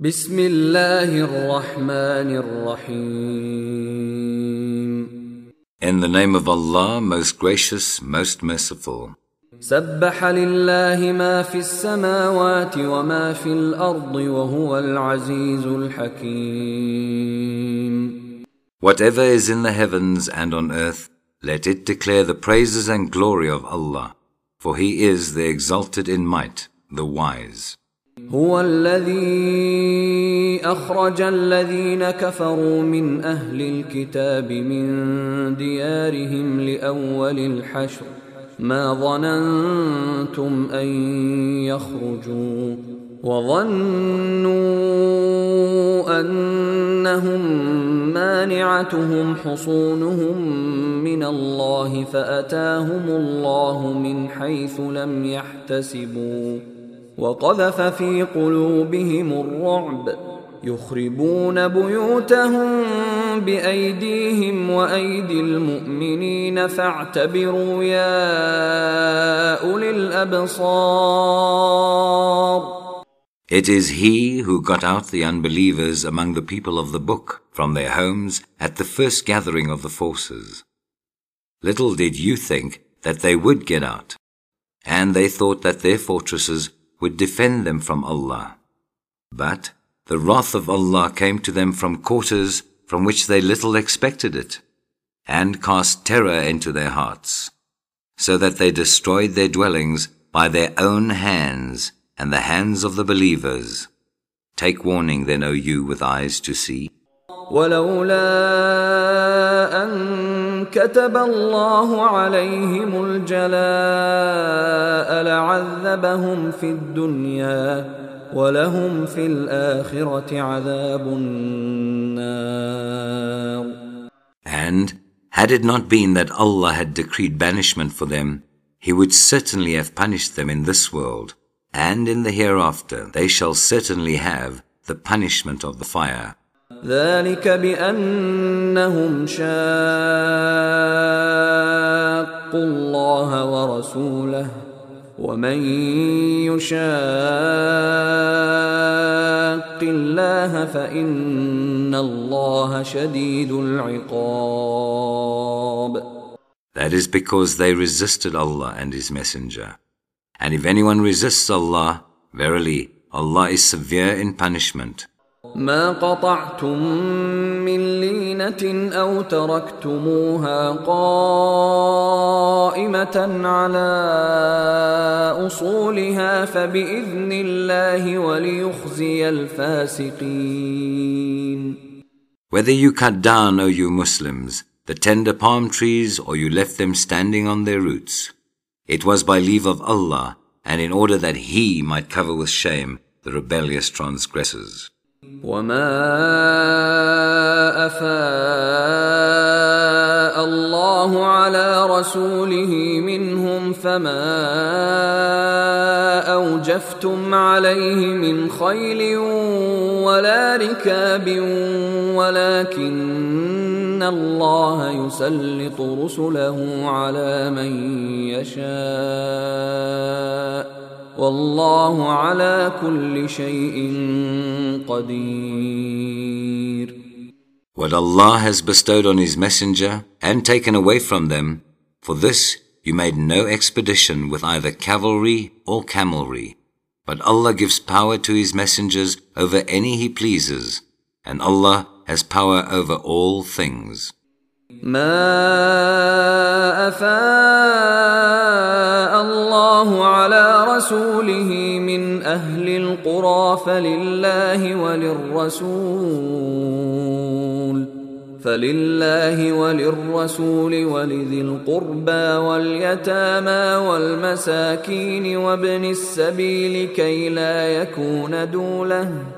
بسم الله الرحمن الرحيم In the name of Allah, most gracious, most merciful. سبح لله ما في السماوات وما في الأرض وهو العزيز الحكيم Whatever is in the heavens and on earth, let it declare the praises and glory of Allah, for He is the exalted in might, the wise. هو الذي أخرج الذين كفروا من أهل الكتاب من ديارهم لأول الحشر. ما ظننتم أن يخرجوا وظنوا أنهم مانعتهم حصونهم من الله فأتاهم الله من حيث لم يحتسبوا. وقذف في قلوبهم الرعب يخربون بيوتهم بايديهم وايدي المؤمنين فاعتبروا يا اولي الابصار It is He who got out the unbelievers among the people of the book from their homes at the first gathering of the forces. Little did you think that they would get out, and they thought that their fortresses would defend them from Allah. But the wrath of Allah came to them from quarters from which they little expected it, and cast terror into their hearts, so that they destroyed their dwellings by their own hands and the hands of the believers. Take warning then, O you with eyes to see. ولولا أن كتب الله عليهم الجلاء لعذبهم في الدنيا ولهم في الآخرة عذاب النار And had it not been that Allah had decreed banishment for them, He would certainly have punished them in this world, and in the hereafter they shall certainly have the punishment of the fire. ذلك بأنهم شاقوا الله ورسوله ومن يشاق الله فإن الله شديد العقاب That is because they resisted Allah and His Messenger. And if anyone resists Allah, verily, Allah is severe in punishment. ما قطعتم من لينة أو تركتموها قائمة على أصولها فبإذن الله وليخزي الفاسقين Whether you cut down, O you Muslims, the tender palm trees or you left them standing on their roots, it was by leave of Allah and in order that He might cover with shame the rebellious transgressors. وما أفاء الله على رسوله منهم فما أوجفتم عليه من خيل ولا ركاب ولكن الله يسلط رسله على من يشاء والله على كل شيء قدير What Allah has bestowed on His Messenger and taken away from them, for this you made no expedition with either cavalry or camelry. But Allah gives power to His Messengers over any He pleases, and Allah has power over all things. ما أفاء الله على رسوله من أهل القرى فلله وللرسول فلله وللرسول ولذي القربى واليتامى والمساكين وابن السبيل كي لا يكون دوله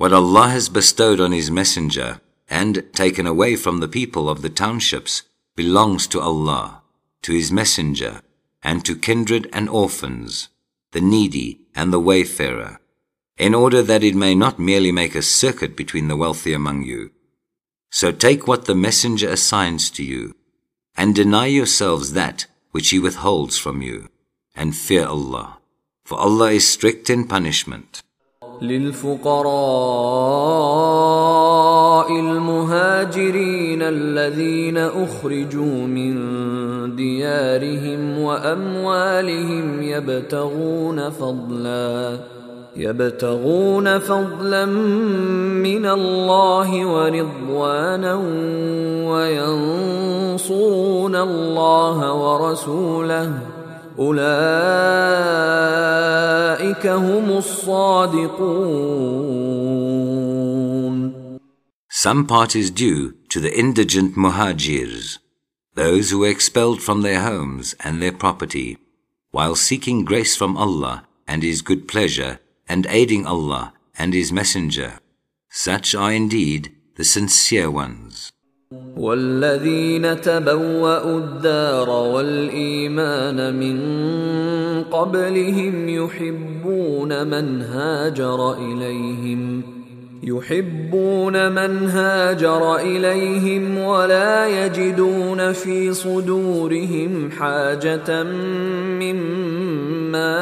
What Allah has bestowed on His Messenger and taken away from the people of the townships belongs to Allah, to His Messenger, and to kindred and orphans, the needy and the wayfarer, in order that it may not merely make a circuit between the wealthy among you. So take what the Messenger assigns to you, and deny yourselves that which he withholds from you, and fear Allah, for Allah is strict in punishment. للفقراء المهاجرين الذين أخرجوا من ديارهم وأموالهم يبتغون فضلا يبتغون فضلا من الله ورضوانا وينصرون الله ورسوله. أولئك هم الصادقون Some part is due to the indigent muhajirs, those who were expelled from their homes and their property, while seeking grace from Allah and His good pleasure and aiding Allah and His Messenger. Such are indeed the sincere ones. والذين تبوأوا الدار والإيمان من قبلهم يحبون من هاجر إليهم يحبون من هاجر إليهم ولا يجدون في صدورهم حاجة مما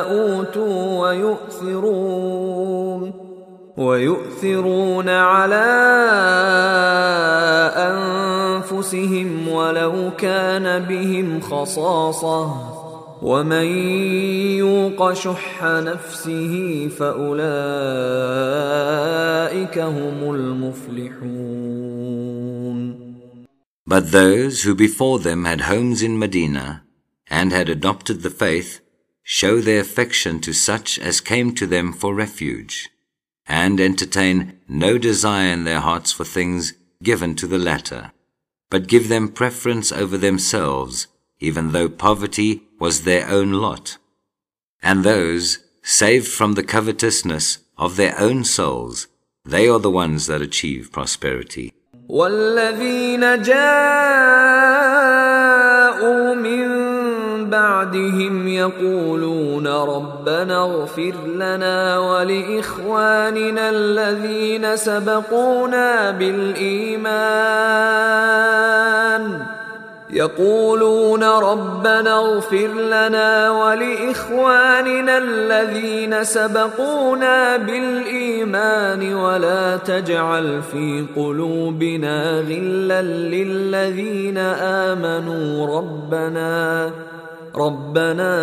أوتوا ويؤثرون. ويؤثرون على أنفسهم ولو كان بهم خصاصة ومن يوق شح نفسه فأولئك هم المفلحون But those who before them had homes in Medina and had adopted the faith show their affection to such as came to them for refuge. and entertain no desire in their hearts for things given to the latter, but give them preference over themselves, even though poverty was their own lot. And those, saved from the covetousness of their own souls, they are the ones that achieve prosperity. وَالَّذِينَ جَاءُوا مِن بعدهم يقولون ربنا اغفر لنا ولإخواننا الذين سبقونا بالإيمان. يقولون ربنا اغفر لنا ولإخواننا الذين سبقونا بالإيمان ولا تجعل في قلوبنا غلا للذين آمنوا. ربنا ربنا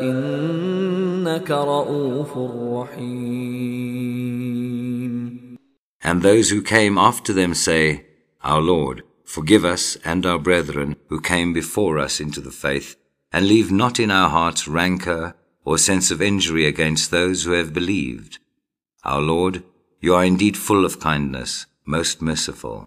إنك رؤوف رحيم And those who came after them say, Our Lord, forgive us and our brethren who came before us into the faith, and leave not in our hearts rancor or sense of injury against those who have believed. Our Lord, you are indeed full of kindness, most merciful.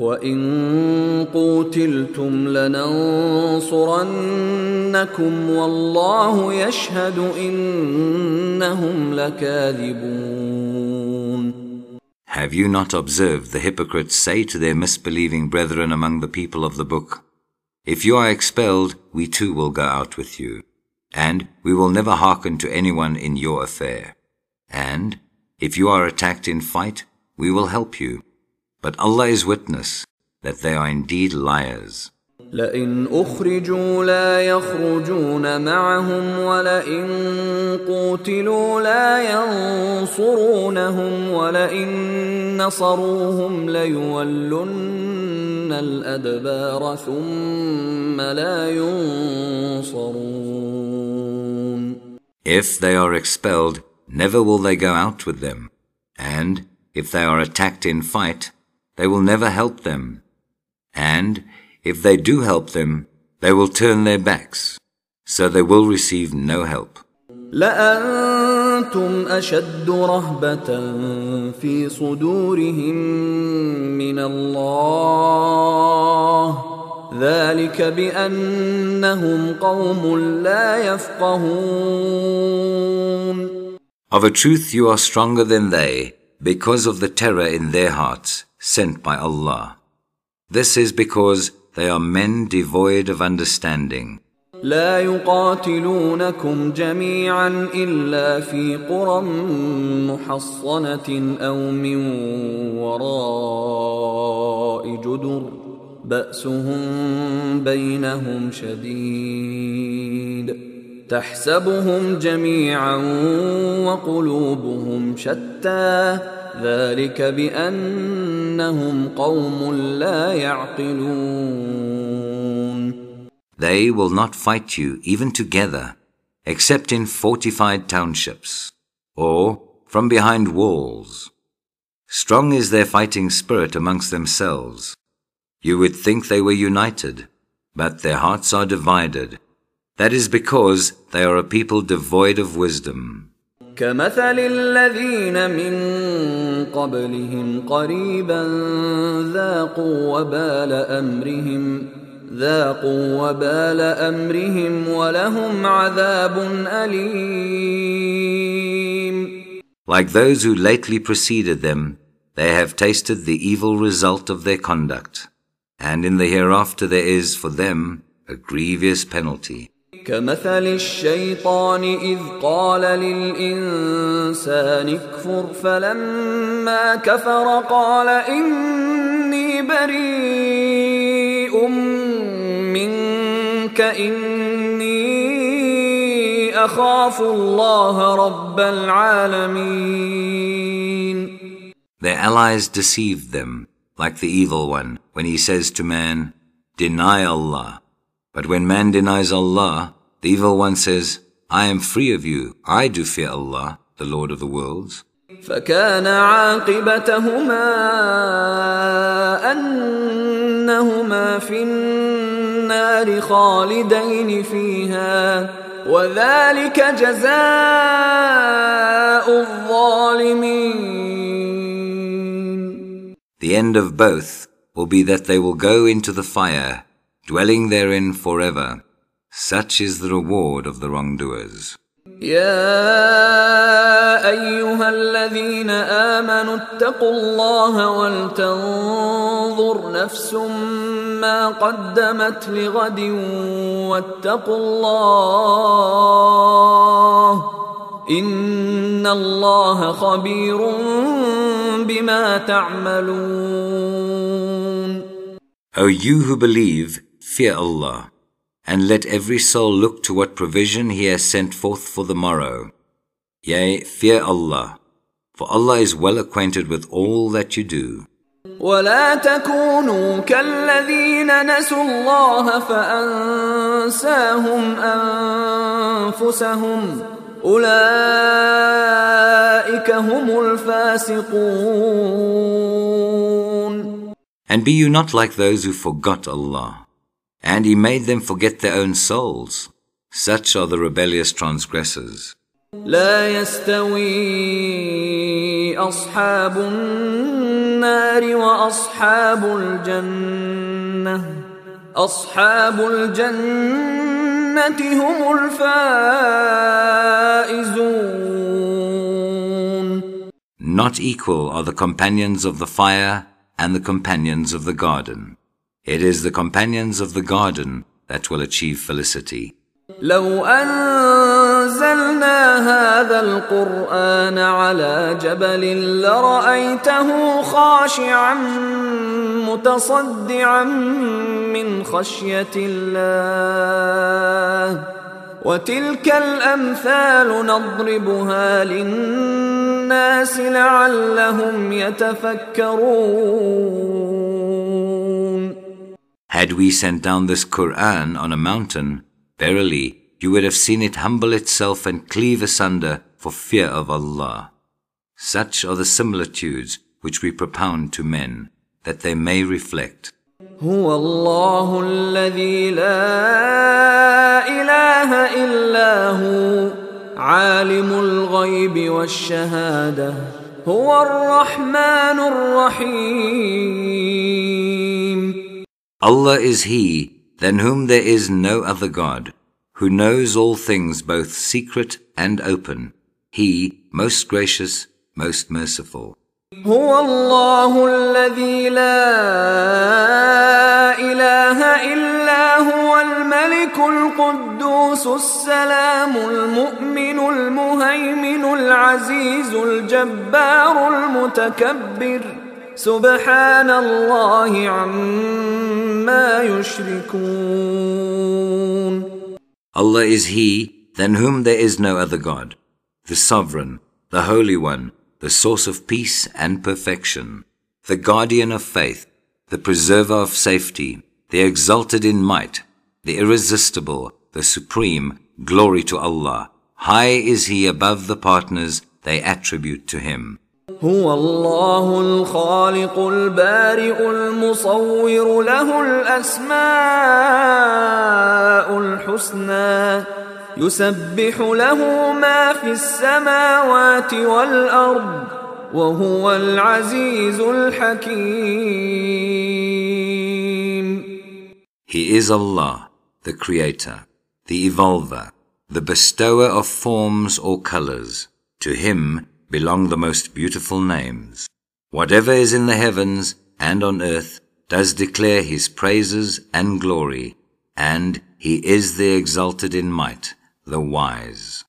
وإن قوتلتم لننصرنكم والله يشهد إنهم لكاذبون Have you not observed the hypocrites say to their misbelieving brethren among the people of the book, If you are expelled, we too will go out with you, and we will never hearken to anyone in your affair. And, if you are attacked in fight, we will help you. But Allah is witness that they are indeed liars. لئن أخرجوا لا يخرجون معهم ولئن قوتلوا لا ينصرونهم ولئن نصروهم ليولن الأدبار ثم لا ينصرون If they are expelled, never will they go out with them. And if they are attacked in fight, they will never help them. And if they do help them, they will turn their backs. So they will receive no help. لأنتم أشد رهبة في صدورهم من الله ذلك بأنهم قوم لا يفقهون Of a truth you are stronger than they because of the terror in their hearts sent by Allah. This is because they are men devoid of understanding. لا يقاتلونكم جميعا إلا في قرى محصنة أو من وراء جدر بأسهم بينهم شديد تحسبهم جميعا وقلوبهم شتى ذلك بأنهم قوم لا يعقلون They will not fight you even together except in fortified townships or from behind walls. Strong is their fighting spirit amongst themselves. You would think they were united, but their hearts are divided. That is because they are a people devoid of wisdom. كمثل الذين من قبلهم قريبا ذاقوا وبال أمرهم ذاقوا وبال أمرهم ولهم عذاب أليم Like those who lately preceded them, they have tasted the evil result of their conduct, and in the hereafter there is for them a grievous penalty. كمثل الشيطان إذ قال للإنسان اكفر فلما كفر قال إني بريء منك إني أخاف الله رب العالمين Their allies deceived them, like the evil one, when he says to man, Deny Allah. But when man denies Allah, the evil one says, I am free of you. I do fear Allah, the Lord of the worlds. فكان عاقبتهما أنهما في النار خالدين فيها وذلك جزاء الظالمين The end of both will be that they will go into the fire dwelling therein forever. Such is the reward of the wrongdoers. يا أيها الذين آمنوا اتقوا الله ولتنظر نفس ما قدمت لغد واتقوا الله إن الله خبير بما تعملون O you who believe, fear Allah, and let every soul look to what provision He has sent forth for the morrow. Yea, fear Allah, for Allah is well acquainted with all that you do. ولا تكونوا كالذين نسوا الله فأنساهم أنفسهم أولئك هم الفاسقون And be you not like those who forgot Allah. And he made them forget their own souls. Such are the rebellious transgressors. لا يستوي أصحاب النار وأصحاب الجنة أصحاب الجنة هم الفائزون Not equal are the companions of the fire and the companions of the garden. It is the companions of the garden that will achieve felicity. لو أنزلنا هذا القرآن على جبل لرأيته خاشعا متصدعا من خشية الله وتلك الأمثال نضربها للناس لعلهم يتفكرون Had we sent down this Qur'an on a mountain, verily, you would have seen it humble itself and cleave asunder for fear of Allah. Such are the similitudes which we propound to men, that they may reflect. هو الله الذي لا إله إلا هو عالم الغيب والشهادة هو الرحمن الرحيم Allah is He, than whom there is no other God, who knows all things both secret and open. He, most gracious, most merciful. هو الله الذي لا إله إلا هو الملك القدوس السلام المؤمن المهيمن العزيز الجبار المتكبر سبحان الله عما يشركون Allah is He, than whom there is no other God, the Sovereign, the Holy One, the source of peace and perfection, the guardian of faith, the preserver of safety, the exalted in might, the irresistible, the supreme, glory to Allah. High is He above the partners they attribute to Him. هو الله الخالق البارئ المصور له الأسماء الحسنى يسبح له ما في السماوات والأرض وهو العزيز الحكيم He is Allah, the Creator, the Evolver, the Bestower of forms or colors. To Him belong the most beautiful names. Whatever is in the heavens and on earth does declare His praises and glory, and He is the exalted in might. the wise.